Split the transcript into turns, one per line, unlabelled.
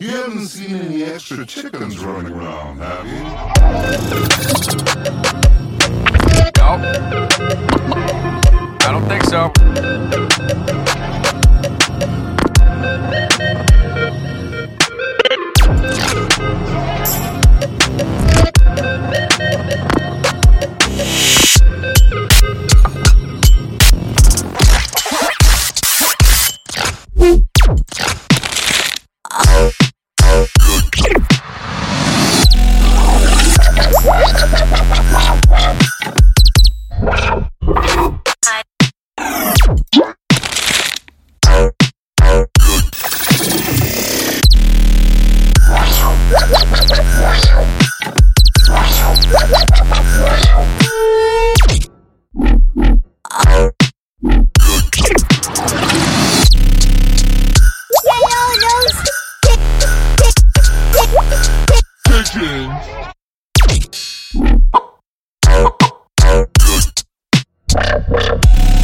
You haven't seen any extra chickens running around, have you?
No. I don't think so. King. Thank